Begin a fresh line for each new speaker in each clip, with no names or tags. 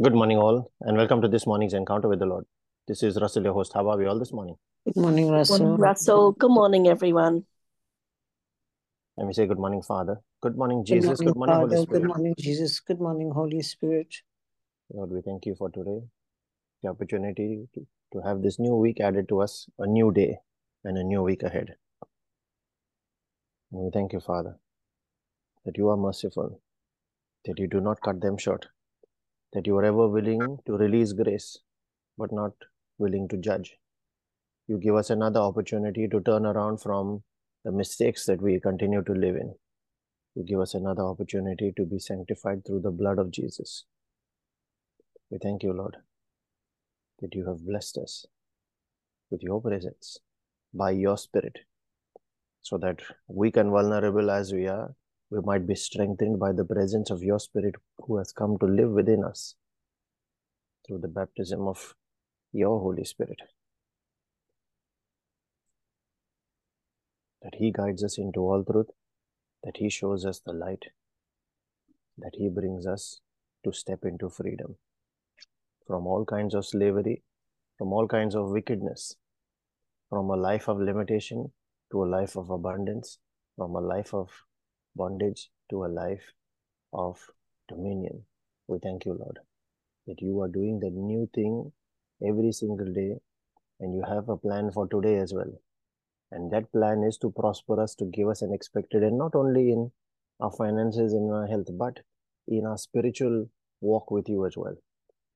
Good morning, all, and welcome to this morning's encounter with the Lord. This is Russell, your host. How are we all this morning?
Good morning, Russell.
Morning, Russell. Good morning, everyone.
Let me say good morning, Father. Good morning,
Good
Jesus.
morning,
Good morning, Holy
Father.
Spirit.
Good morning, Jesus. Good morning, Holy Spirit.
Lord, we thank you for today, the opportunity to, to have this new week added to us, a new day and a new week ahead. And we thank you, Father, that you are merciful, that you do not cut them short, that you are ever willing to release grace, but not willing to judge. You give us another opportunity to turn around from the mistakes that we continue to live in. You give us another opportunity to be sanctified through the blood of Jesus. We thank you, Lord, that you have blessed us with your presence by your Spirit, so that weak and vulnerable as we are, we might be strengthened by the presence of your Spirit who has come to live within us through the baptism of your Holy Spirit. That He guides us into all truth, that He shows us the light, that He brings us to step into freedom from all kinds of slavery, from all kinds of wickedness, from a life of limitation to a life of abundance, from a life of bondage to a life of dominion. We thank you, Lord, that you are doing the new thing every single day, and you have a plan for today as well. And that plan is to prosper us, to give us an expected end, not only in our finances, in our health, but in our spiritual walk with you as well.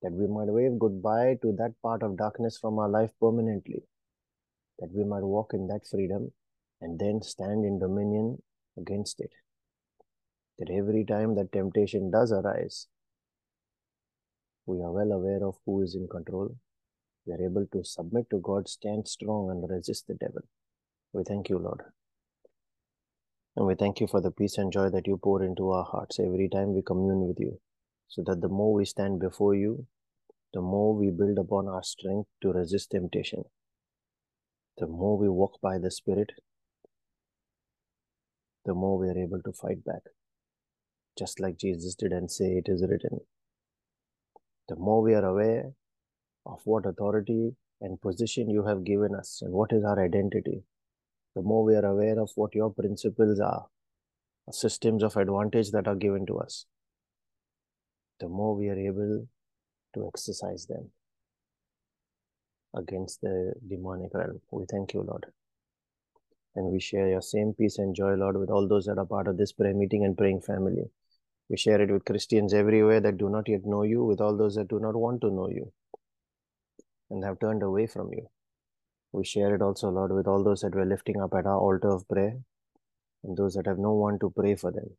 That we might wave goodbye to that part of darkness from our life permanently. That we might walk in that freedom and then stand in dominion against it. That every time that temptation does arise, we are well aware of who is in control. We are able to submit to God, stand strong, and resist the devil. We thank you, Lord. And we thank you for the peace and joy that you pour into our hearts every time we commune with you, so that the more we stand before you, the more we build upon our strength to resist temptation. The more we walk by the Spirit, the more we are able to fight back, just like Jesus did and say, It is written. The more we are aware of what authority and position you have given us and what is our identity, the more we are aware of what your principles are, systems of advantage that are given to us, the more we are able to exercise them against the demonic realm. We thank you, Lord. And we share your same peace and joy, Lord, with all those that are part of this prayer meeting and praying family. We share it with Christians everywhere that do not yet know you, with all those that do not want to know you and have turned away from you. We share it also, Lord, with all those that we're lifting up at our altar of prayer and those that have no one to pray for them.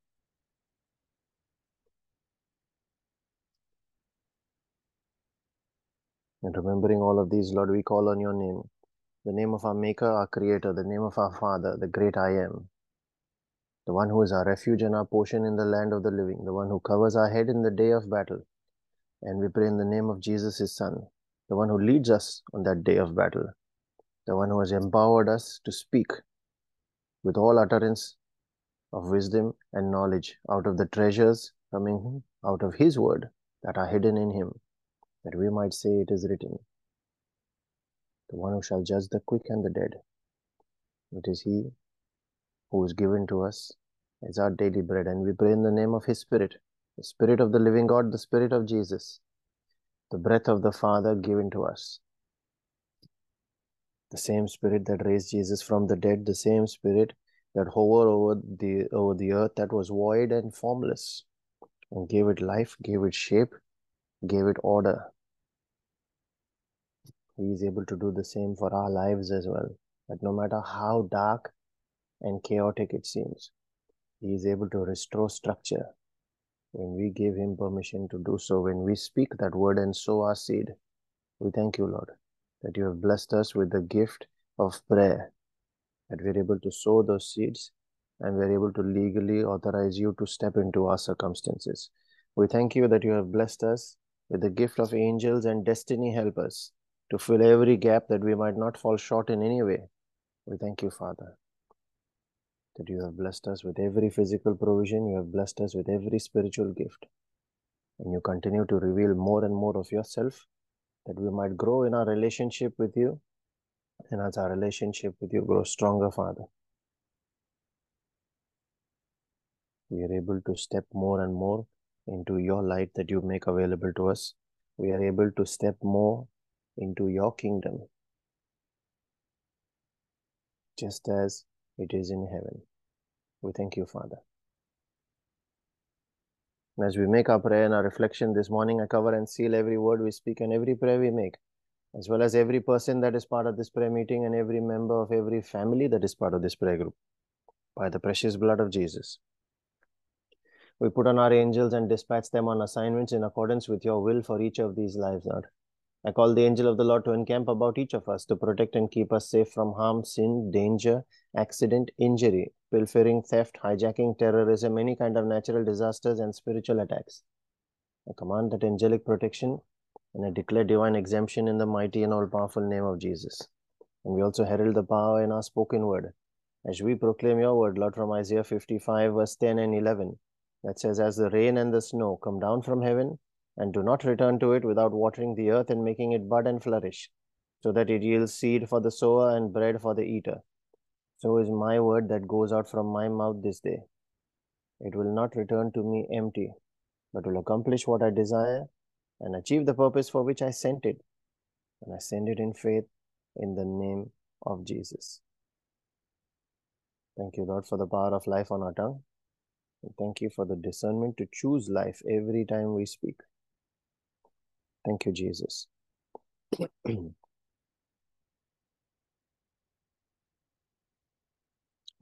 And remembering all of these, Lord, we call on your name, the name of our Maker, our Creator, the name of our Father, the great I am, the one who is our refuge and our portion in the land of the living, the one who covers our head in the day of battle. And we pray in the name of Jesus, his Son, the one who leads us on that day of battle, the one who has empowered us to speak with all utterance of wisdom and knowledge out of the treasures coming out of his word that are hidden in him, that we might say it is written, the one who shall judge the quick and the dead. It is he who is given to us as our daily bread. And we pray in the name of his Spirit, the Spirit of the living God, the Spirit of Jesus, the breath of the Father given to us. The same Spirit that raised Jesus from the dead, the same Spirit that hovered over the over the earth that was void and formless, and gave it life, gave it shape, gave it order. He is able to do the same for our lives as well. That no matter how dark and chaotic it seems, He is able to restore structure when we give Him permission to do so, when we speak that word and sow our seed. We thank you, Lord, that you have blessed us with the gift of prayer, that we're able to sow those seeds and we're able to legally authorize you to step into our circumstances. We thank you that you have blessed us with the gift of angels and destiny helpers to fill every gap that we might not fall short in any way. We thank you, Father, that you have blessed us with every physical provision, you have blessed us with every spiritual gift. And you continue to reveal more and more of yourself that we might grow in our relationship with you. And as our relationship with you grows stronger, Father, we are able to step more and more into your light that you make available to us. We are able to step more into your kingdom, just as it is in heaven. We thank you, Father. And as we make our prayer and our reflection this morning, I cover and seal every word we speak and every prayer we make, as well as every person that is part of this prayer meeting and every member of every family that is part of this prayer group, by the precious blood of Jesus. We put on our angels and dispatch them on assignments in accordance with your will for each of these lives, Lord. I call the angel of the Lord to encamp about each of us to protect and keep us safe from harm, sin, danger, accident, injury, pilfering, theft, hijacking, terrorism, any kind of natural disasters and spiritual attacks. I command that angelic protection and I declare divine exemption in the mighty and all powerful name of Jesus. And we also herald the power in our spoken word as we proclaim your word, Lord, from Isaiah 55, verse 10 and 11, that says, As the rain and the snow come down from heaven and do not return to it without watering the earth and making it bud and flourish, so that it yields seed for the sower and bread for the eater. So is my word that goes out from my mouth this day. It will not return to me empty, but will accomplish what I desire and achieve the purpose for which I sent it. And I send it in faith in the name of Jesus. Thank you, Lord, for the power of life on our tongue. And thank you for the discernment to choose life every time we speak. Thank you, Jesus. In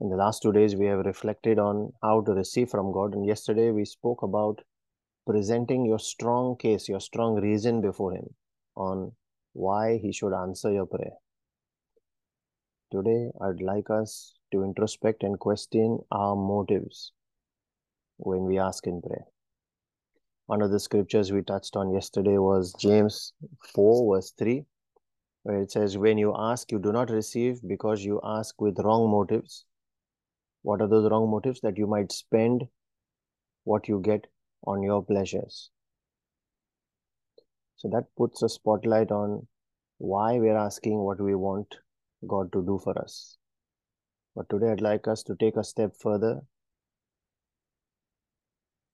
the last two days, we have reflected on how to receive from God. And yesterday, we spoke about presenting your strong case, your strong reason before Him on why He should answer your prayer. Today, I'd like us to introspect and question our motives when we ask in prayer. One of the scriptures we touched on yesterday was James 4, verse 3, where it says, When you ask, you do not receive because you ask with wrong motives. What are those wrong motives? That you might spend what you get on your pleasures. So that puts a spotlight on why we're asking what we want God to do for us. But today I'd like us to take a step further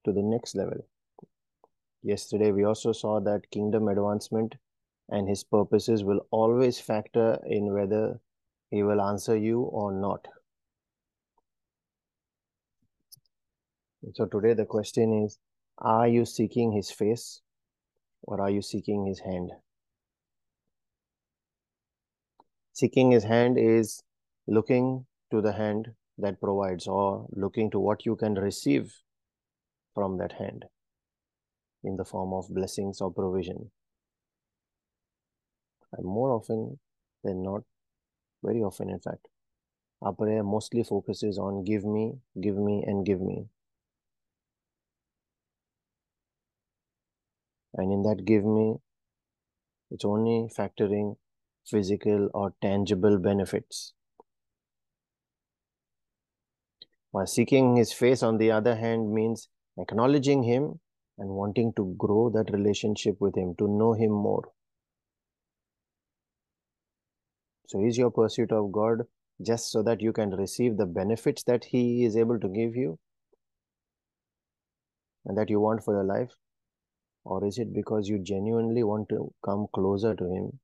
to the next level. Yesterday we also saw that kingdom advancement and his purposes will always factor in whether he will answer you or not. So today the question is, are you seeking his face or are you seeking his hand? Seeking his hand is looking to the hand that provides or looking to what you can receive from that hand in the form of blessings or provision. And more often than not, very often in fact, our prayer mostly focuses on give me, give me, and give me. And in that give me, it's only factoring physical or tangible benefits. While seeking his face, on the other hand, means acknowledging him and wanting to grow that relationship with him, to know him more. So, is your pursuit of God just so that you can receive the benefits that he is able to give you and that you want for your life? Or is it because you genuinely want to come closer to him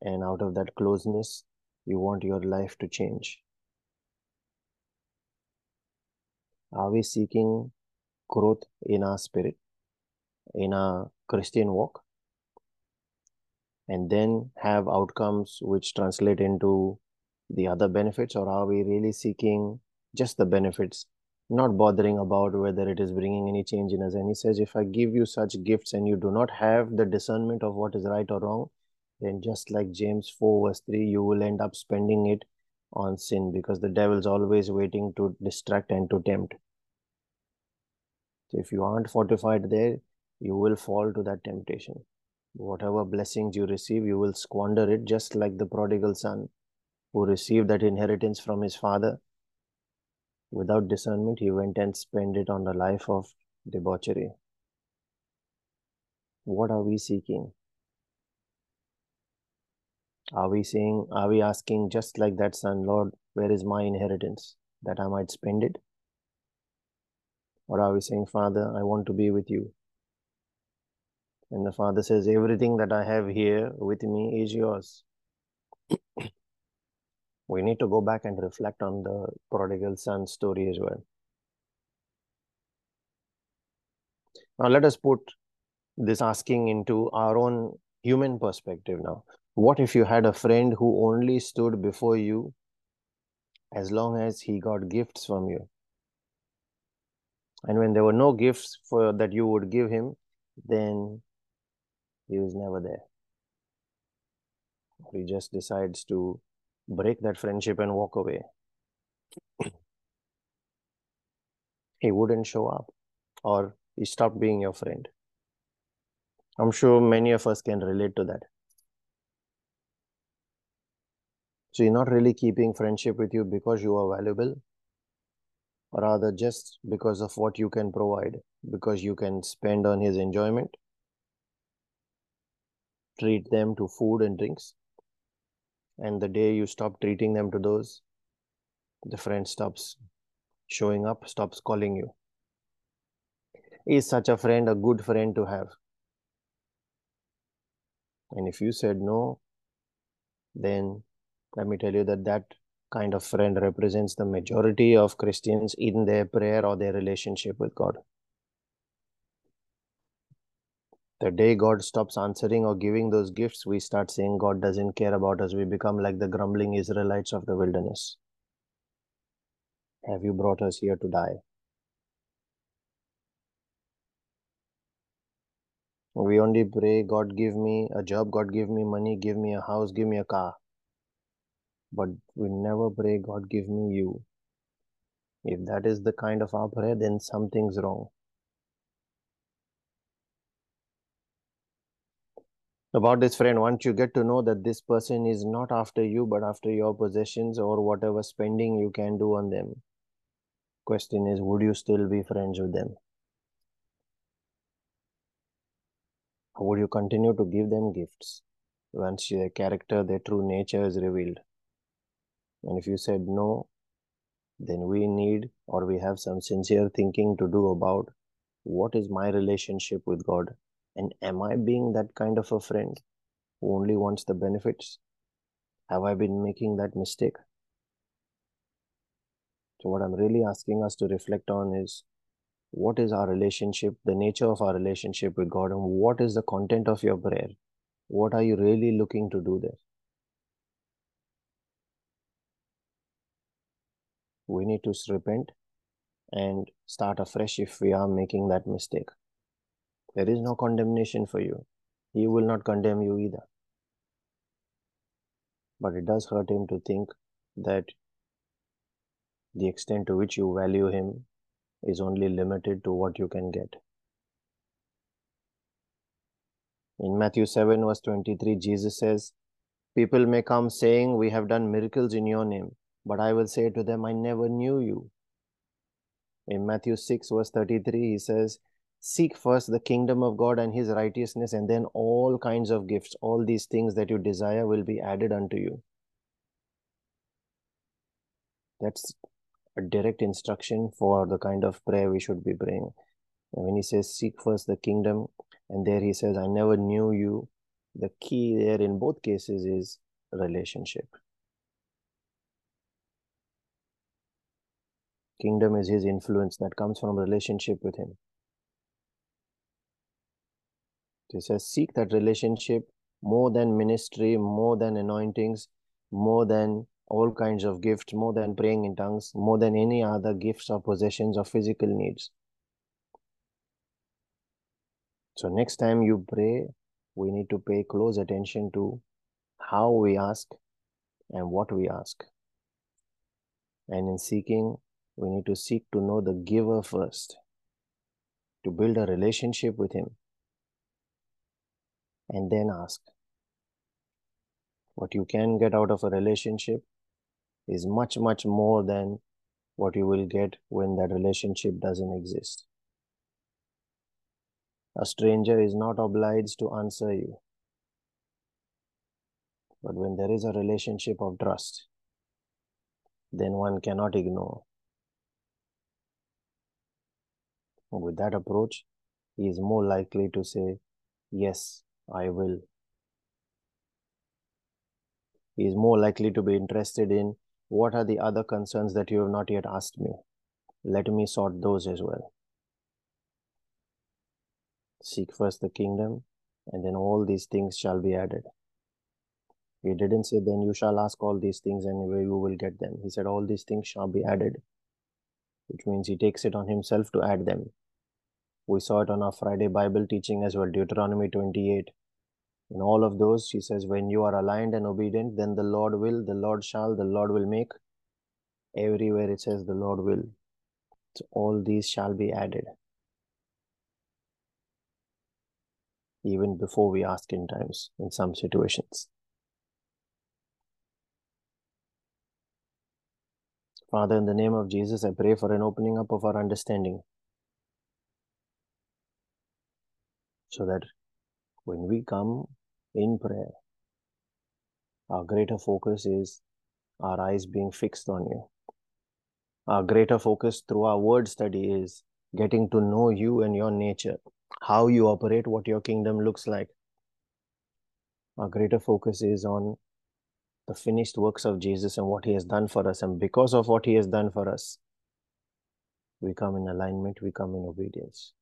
and out of that closeness, you want your life to change? Are we seeking growth in our spirit, in our Christian walk, and then have outcomes which translate into the other benefits, or are we really seeking just the benefits, not bothering about whether it is bringing any change in us? And he says, if I give you such gifts and you do not have the discernment of what is right or wrong, then just like James 4, verse 3, you will end up spending it on sin because the devil's always waiting to distract and to tempt. So if you aren't fortified there, you will fall to that temptation. Whatever blessings you receive, you will squander it just like the prodigal son who received that inheritance from his father. Without discernment, he went and spent it on a life of debauchery. What are we seeking? Are we saying, are we asking just like that son, Lord, where is my inheritance that I might spend it? Or are we saying, Father, I want to be with you? And the father says, Everything that I have here with me is yours. we need to go back and reflect on the prodigal son story as well. Now, let us put this asking into our own human perspective now. What if you had a friend who only stood before you as long as he got gifts from you? And when there were no gifts for that you would give him, then he was never there. He just decides to break that friendship and walk away. he wouldn't show up or he stopped being your friend. I'm sure many of us can relate to that. So you're not really keeping friendship with you because you are valuable, rather just because of what you can provide, because you can spend on his enjoyment, treat them to food and drinks. And the day you stop treating them to those, the friend stops showing up, stops calling you. Is such a friend a good friend to have? And if you said no, then let me tell you that that kind of friend represents the majority of Christians in their prayer or their relationship with God. The day God stops answering or giving those gifts, we start saying God doesn't care about us. We become like the grumbling Israelites of the wilderness. Have you brought us here to die? We only pray, God give me a job, God give me money, give me a house, give me a car. But we never pray, God give me you. If that is the kind of our prayer, then something's wrong. About this friend, once you get to know that this person is not after you, but after your possessions or whatever spending you can do on them, question is, would you still be friends with them? Would you continue to give them gifts once their character, their true nature is revealed? And if you said no, then we need or we have some sincere thinking to do about what is my relationship with God? And am I being that kind of a friend who only wants the benefits? Have I been making that mistake? So, what I'm really asking us to reflect on is what is our relationship, the nature of our relationship with God, and what is the content of your prayer? What are you really looking to do there? We need to repent and start afresh if we are making that mistake. There is no condemnation for you. He will not condemn you either. But it does hurt him to think that the extent to which you value him is only limited to what you can get. In Matthew 7, verse 23, Jesus says, People may come saying, We have done miracles in your name, but I will say to them, I never knew you. In Matthew 6, verse 33, he says, Seek first the kingdom of God and his righteousness, and then all kinds of gifts, all these things that you desire will be added unto you. That's a direct instruction for the kind of prayer we should be praying. And when he says, Seek first the kingdom, and there he says, I never knew you, the key there in both cases is relationship. Kingdom is his influence that comes from relationship with him. He says, Seek that relationship more than ministry, more than anointings, more than all kinds of gifts, more than praying in tongues, more than any other gifts or possessions or physical needs. So, next time you pray, we need to pay close attention to how we ask and what we ask. And in seeking, we need to seek to know the giver first, to build a relationship with him, and then ask. What you can get out of a relationship is much, much more than what you will get when that relationship doesn't exist. A stranger is not obliged to answer you. But when there is a relationship of trust, then one cannot ignore. With that approach, he is more likely to say, Yes, I will. He is more likely to be interested in what are the other concerns that you have not yet asked me. Let me sort those as well. Seek first the kingdom, and then all these things shall be added. He didn't say, Then you shall ask all these things, and you will get them. He said, All these things shall be added, which means he takes it on himself to add them. We saw it on our Friday Bible teaching as well, Deuteronomy 28. In all of those, he says, When you are aligned and obedient, then the Lord will, the Lord shall, the Lord will make. Everywhere it says, The Lord will. So all these shall be added. Even before we ask in times, in some situations. Father, in the name of Jesus, I pray for an opening up of our understanding so that when we come in prayer, our greater focus is our eyes being fixed on you. Our greater focus through our word study is getting to know you and your nature, how you operate, what your kingdom looks like. Our greater focus is on the finished works of Jesus and what he has done for us. And because of what he has done for us, we come in alignment, we come in obedience.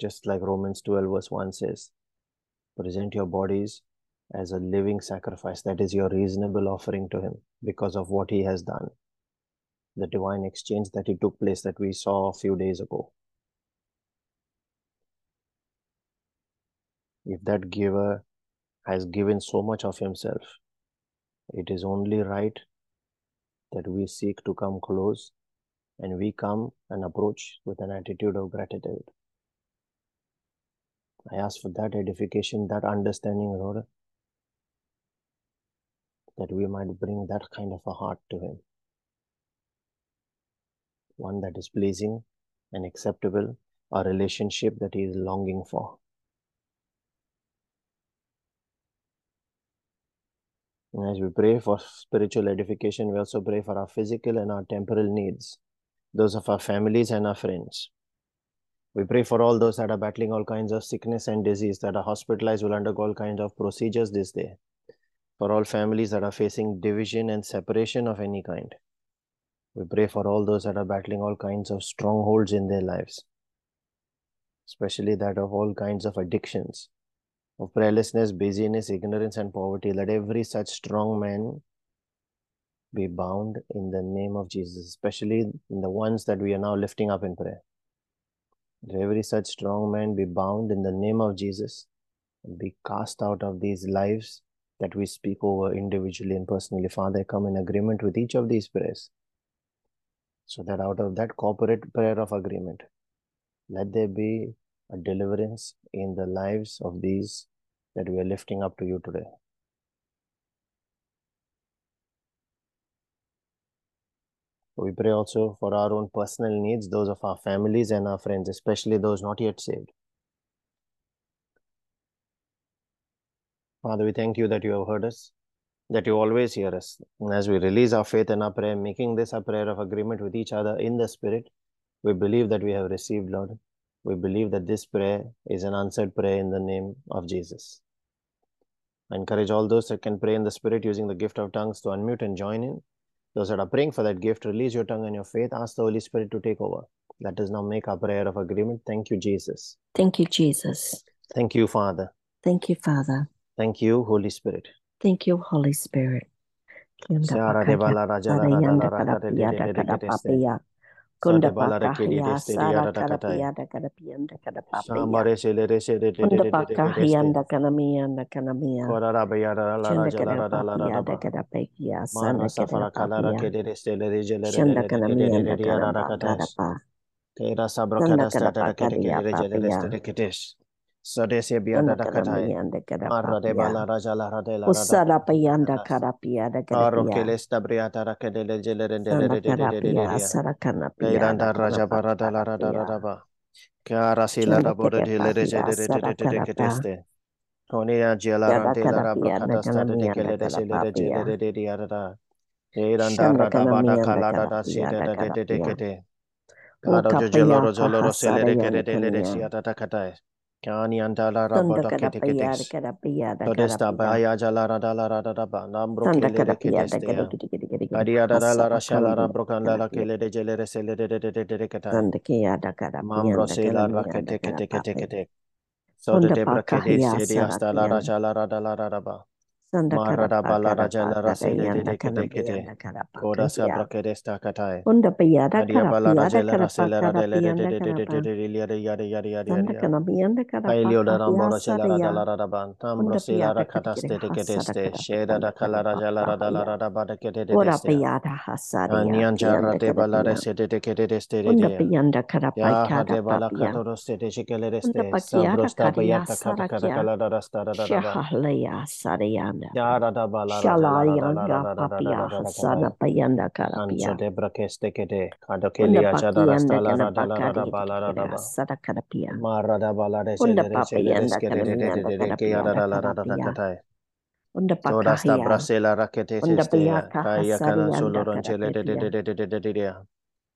Just like Romans 12, verse 1 says, present your bodies as a living sacrifice. That is your reasonable offering to him because of what he has done. The divine exchange that he took place that we saw a few days ago. If that giver has given so much of himself, it is only right that we seek to come close and we come and approach with an attitude of gratitude. I ask for that edification, that understanding, Lord, that we might bring that kind of a heart to Him. One that is pleasing and acceptable, a relationship that He is longing for. And as we pray for spiritual edification, we also pray for our physical and our temporal needs, those of our families and our friends. We pray for all those that are battling all kinds of sickness and disease, that are hospitalized, will undergo all kinds of procedures this day. For all families that are facing division and separation of any kind. We pray for all those that are battling all kinds of strongholds in their lives, especially that of all kinds of addictions, of prayerlessness, busyness, ignorance, and poverty. Let every such strong man be bound in the name of Jesus, especially in the ones that we are now lifting up in prayer. Let every such strong man be bound in the name of Jesus and be cast out of these lives that we speak over individually and personally. Father, come in agreement with each of these prayers. So that out of that corporate prayer of agreement, let there be a deliverance in the lives of these that we are lifting up to you today. We pray also for our own personal needs, those of our families and our friends, especially those not yet saved. Father, we thank you that you have heard us, that you always hear us. And as we release our faith and our prayer, making this a prayer of agreement with each other in the Spirit, we believe that we have received, Lord. We believe that this prayer is an answered prayer in the name of Jesus. I encourage all those that can pray in the Spirit using the gift of tongues to unmute and join in. Those that are praying for that gift, release your tongue and your faith. Ask the Holy Spirit to take over. Let us now make our prayer of agreement. Thank you, Jesus.
Thank you, Jesus.
Thank you, Father.
Thank you, Father.
Thank you, Holy Spirit.
Thank you, Holy Spirit.
Seara de bala raja la rada la rada de de de de de de de.
Kunda
Sade bala re kedi
pakahia
de ste de
sara
yara da
kada
katai.
piyada kada piyanda kada papaya.
Sambare se le re se de de
Sodesi
biada da katai. Marra de bala raja la rade la.
Usala payanda karapia
da
katai.
Aro keles da briata da kedele jele de de de de de de.
Asara
kanapia.
Iranda
raja barada la rada rada ba. Kara sila da
bodo
de le de de de de de de keteste. Tonia jela rante la rabra kadasta de kele de sile de jele de de de arada.
Iranda
rada bada kala da da si de de de de kete. Kara jolo jolo sele de kete de de si
ata
da
katai.
So
the
Debra
Kedis,
Diasta La Raja La Rada
La Radaba.
Marada bala
rajala
rasele de de kete kete. Goda
sabra
kete sta katai.
Unda piyada kara
bala rajala rasele
radele
de de de de de de de yada yada yada yada. Unda
kana biyanda kara.
Ailio da ramo rajala radala
radaban. Tam
rasela
rakata
ste de kete ste. Sheda da kala rajala radala radaba de kete de de.
Ora piyada hasari.
Anyan de bala rasele de kete de ste. Unda
biyanda kara
piyada. Bala kato roste de shikele de ste. Sabrosta piyada kara
kara
kala rasta radaba.
Shahalaya
sarayam. Payanda.
Shalayanga
Papia
Hasana Payanda
Karapia.
Unda
Pakianda Kanapakari Sada Karapia.
Unda Papayanda Kanamina
Karapia.
Unda
pakahia.
Unda payaka
hasaria.
Unda
pakahia.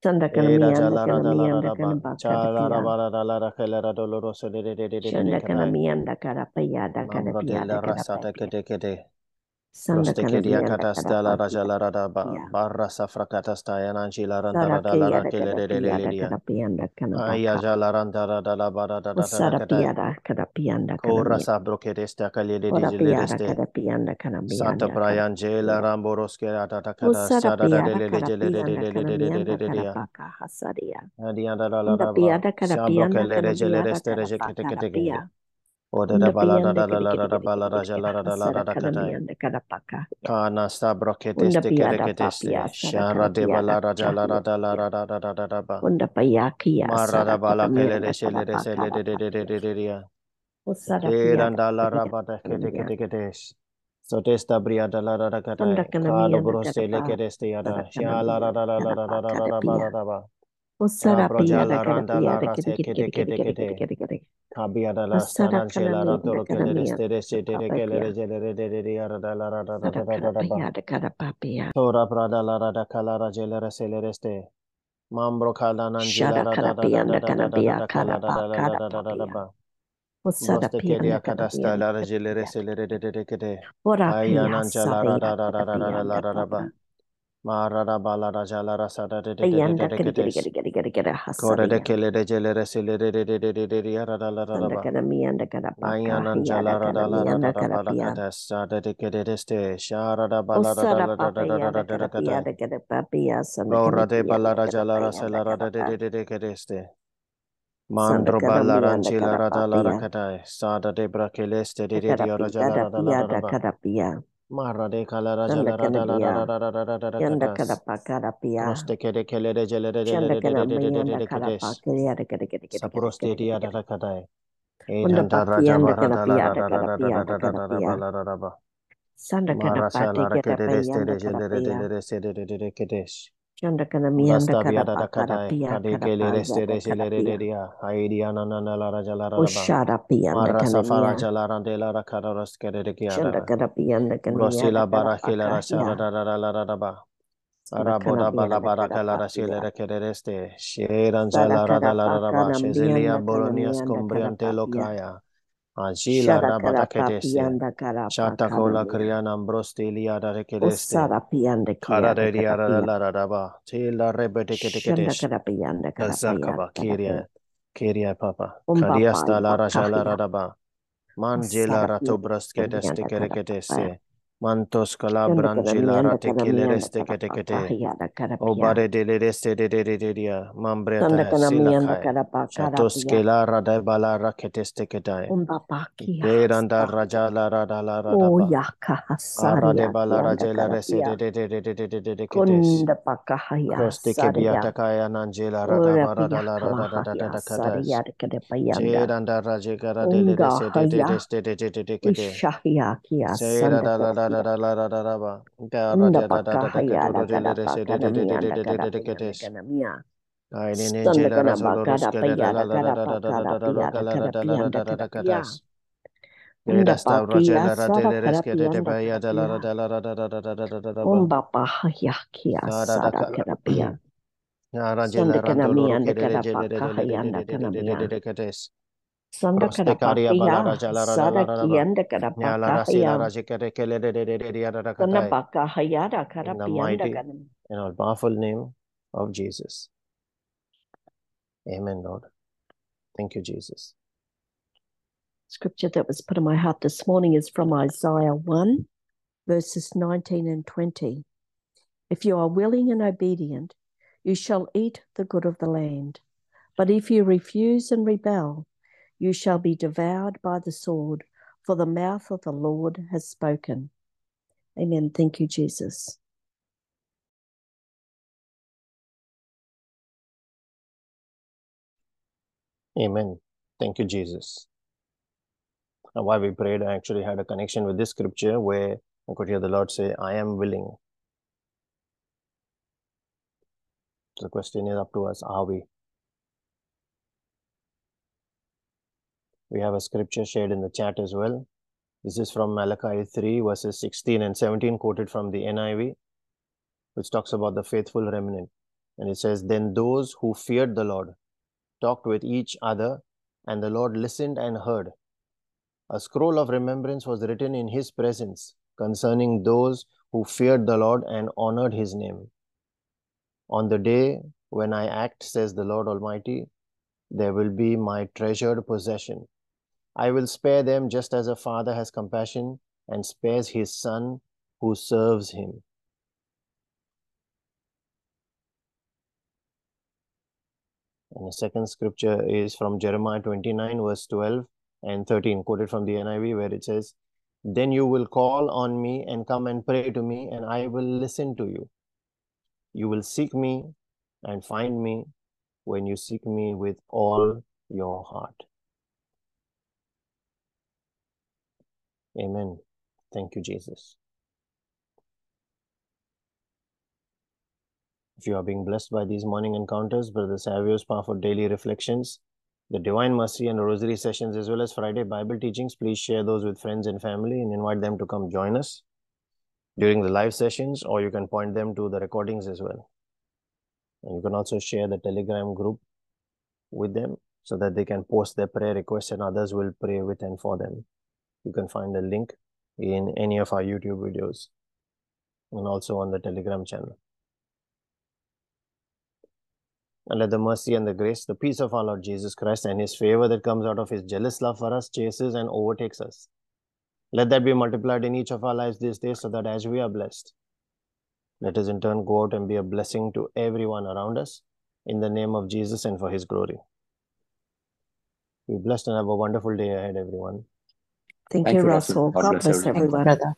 Sandakana Mia, Dakana
Mia,
Dakana Bakana Pia, Shandakana Mia, Dakara Paya,
Dakana Pia,
Dakara Pia,
Roste
kedia kata
stala
raja la
rada
ba barra safra kata staya nanchi la randa
rada
la
rake
le re re re
re
dia. Aya ja la randa rada la bara da da da.
Kada pianda kana.
Kora ke resta kali le di
le reste. Kada.
Santa Brian
je
la rambo roske rada da
kada
stala da le le
le
le le le le
le
le
le
le
dia. Hasaria.
Adia da la la
raba.
Sabro ke le re je
le
reste
re
je kete.
Nda
piende kede
kede
kede kede da
kana miende kada
paka. Anasta broketes
Unda piada papia
shara de balara
da
la da la da da da da da ba.
Unda payaki ya
mara da bala kele de
sele
de
sele
de de de de de de ya.
Osara
piada.
Eran
da la raba da
kede
kede kede. So testa bria da la da da kada.
Unda kana miende
kada bro sele
kede
ste ya da.
Sha
la da da da da da da da da da ba.
Osara
piada
kada piada
kede
kede
kede
kede kede kede
kede. Kabiada la
Sara
Chela Ratoro Keres Teres Tere Kelere Jelere Deri Arada la
Rada Rada
Tora Prada la Rada Kalara Jelere Celereste Mambro
Kalan
Angela Rada
Rada Kalaba
Moste Keria
Kadasta
la Jelere Celere Dede Kede Ayanan Jala Rada Rada Rada Rada Rada Mandro balaranci la rada la racatai, sada de braceleste de de de ora
jala
la la la la Marade
kalara
jalara dalara
kadapa
kadapia.
Roste kere
kele de jele de de de de de de de de de kadapa
kere
de
kere kere kere.
Saproste
dia
da da kadai.
Edan
da raja
bara
da da da da da da da da da da bala da da ba.
Sanda
kadapa kere de de de de de de de de de de de de
de
Chandra
kana
mianda
kada kada kada
kada
Agila
rabataketeste.
Shatakola
kriana ambrostelia
darekedeste. kara.
rararaba.
kara rebeteketeketeste.
Kazakaba kiria. Kiria papa. Kariasta la rajalararaba.
Manjela ratobrast kedeste
kereketeste. Mantos
calabranchila
ratikile
reste te kete.
Obare dele reste de de de de dia. Mambreta silakai.
Shatos kela
radai bala raketeste ketai. Deranda rajala radala radaba.
Oyaka hasari.
Arade
bala
rajela reste de de de de de de de de de ketes.
Kunda pakahaya.
Koste kedia takaya nanjela radaba
radala
radada da da da da da da. Deranda
rajeka
radele reste de de de de de de de ketes.
Shahya kia. Deranda radala kara pakara piyara kara piyanda kara piya. Unda pakia sara kara piyanda kara piya. Umba pahaya kia sara kara piya. Sandakana miyanda kara pakahayanda kana miya. Sandakana pakia sara kiyanda kara pakahaya. Sana pakahayara kara
In the mighty and all powerful name of Jesus. Amen, Lord. Thank you, Jesus.
Scripture that was put in my heart this morning is from Isaiah 1, verses 19 and 20. If you are willing and obedient, you shall eat the good of the land. But if you refuse and rebel, you shall be devoured by the sword, for the mouth of the Lord has spoken. Amen. Thank you, Jesus.
Amen. Thank you, Jesus. Now, while we prayed, I actually had a connection with this scripture where I could hear the Lord say, I am willing. The question is up to us are we? We have a scripture shared in the chat as well. This is from Malachi 3, verses 16 and 17, quoted from the NIV, which talks about the faithful remnant. And it says, Then those who feared the Lord talked with each other, and the Lord listened and heard. A scroll of remembrance was written in his presence concerning those who feared the Lord and honored his name. On the day when I act, says the Lord Almighty, there will be my treasured possession. I will spare them just as a father has compassion and spares his son who serves him. And the second scripture is from Jeremiah 29, verse 12 and 13, quoted from the NIV, where it says, Then you will call on me and come and pray to me, and I will listen to you. You will seek me and find me when you seek me with all your heart. Amen. Thank you, Jesus. If you are being blessed by these morning encounters, Brother Savio's powerful daily reflections, the Divine Mercy and Rosary sessions, as well as Friday Bible teachings, please share those with friends and family and invite them to come join us during the live sessions, or you can point them to the recordings as well. And you can also share the Telegram group with them so that they can post their prayer requests and others will pray with and for them. You can find the link in any of our YouTube videos and also on the Telegram channel. And let the mercy and the grace, the peace of our Lord Jesus Christ and his favor that comes out of his jealous love for us chases and overtakes us. Let that be multiplied in each of our lives this day so that as we are blessed, let us in turn go out and be a blessing to everyone around us in the name of Jesus and for his glory. Be blessed and have a wonderful day ahead, everyone.
Thank,
Thank
you,
you, Russell.
Russell.
God
God
bless
bless
everyone.
everyone.
brother.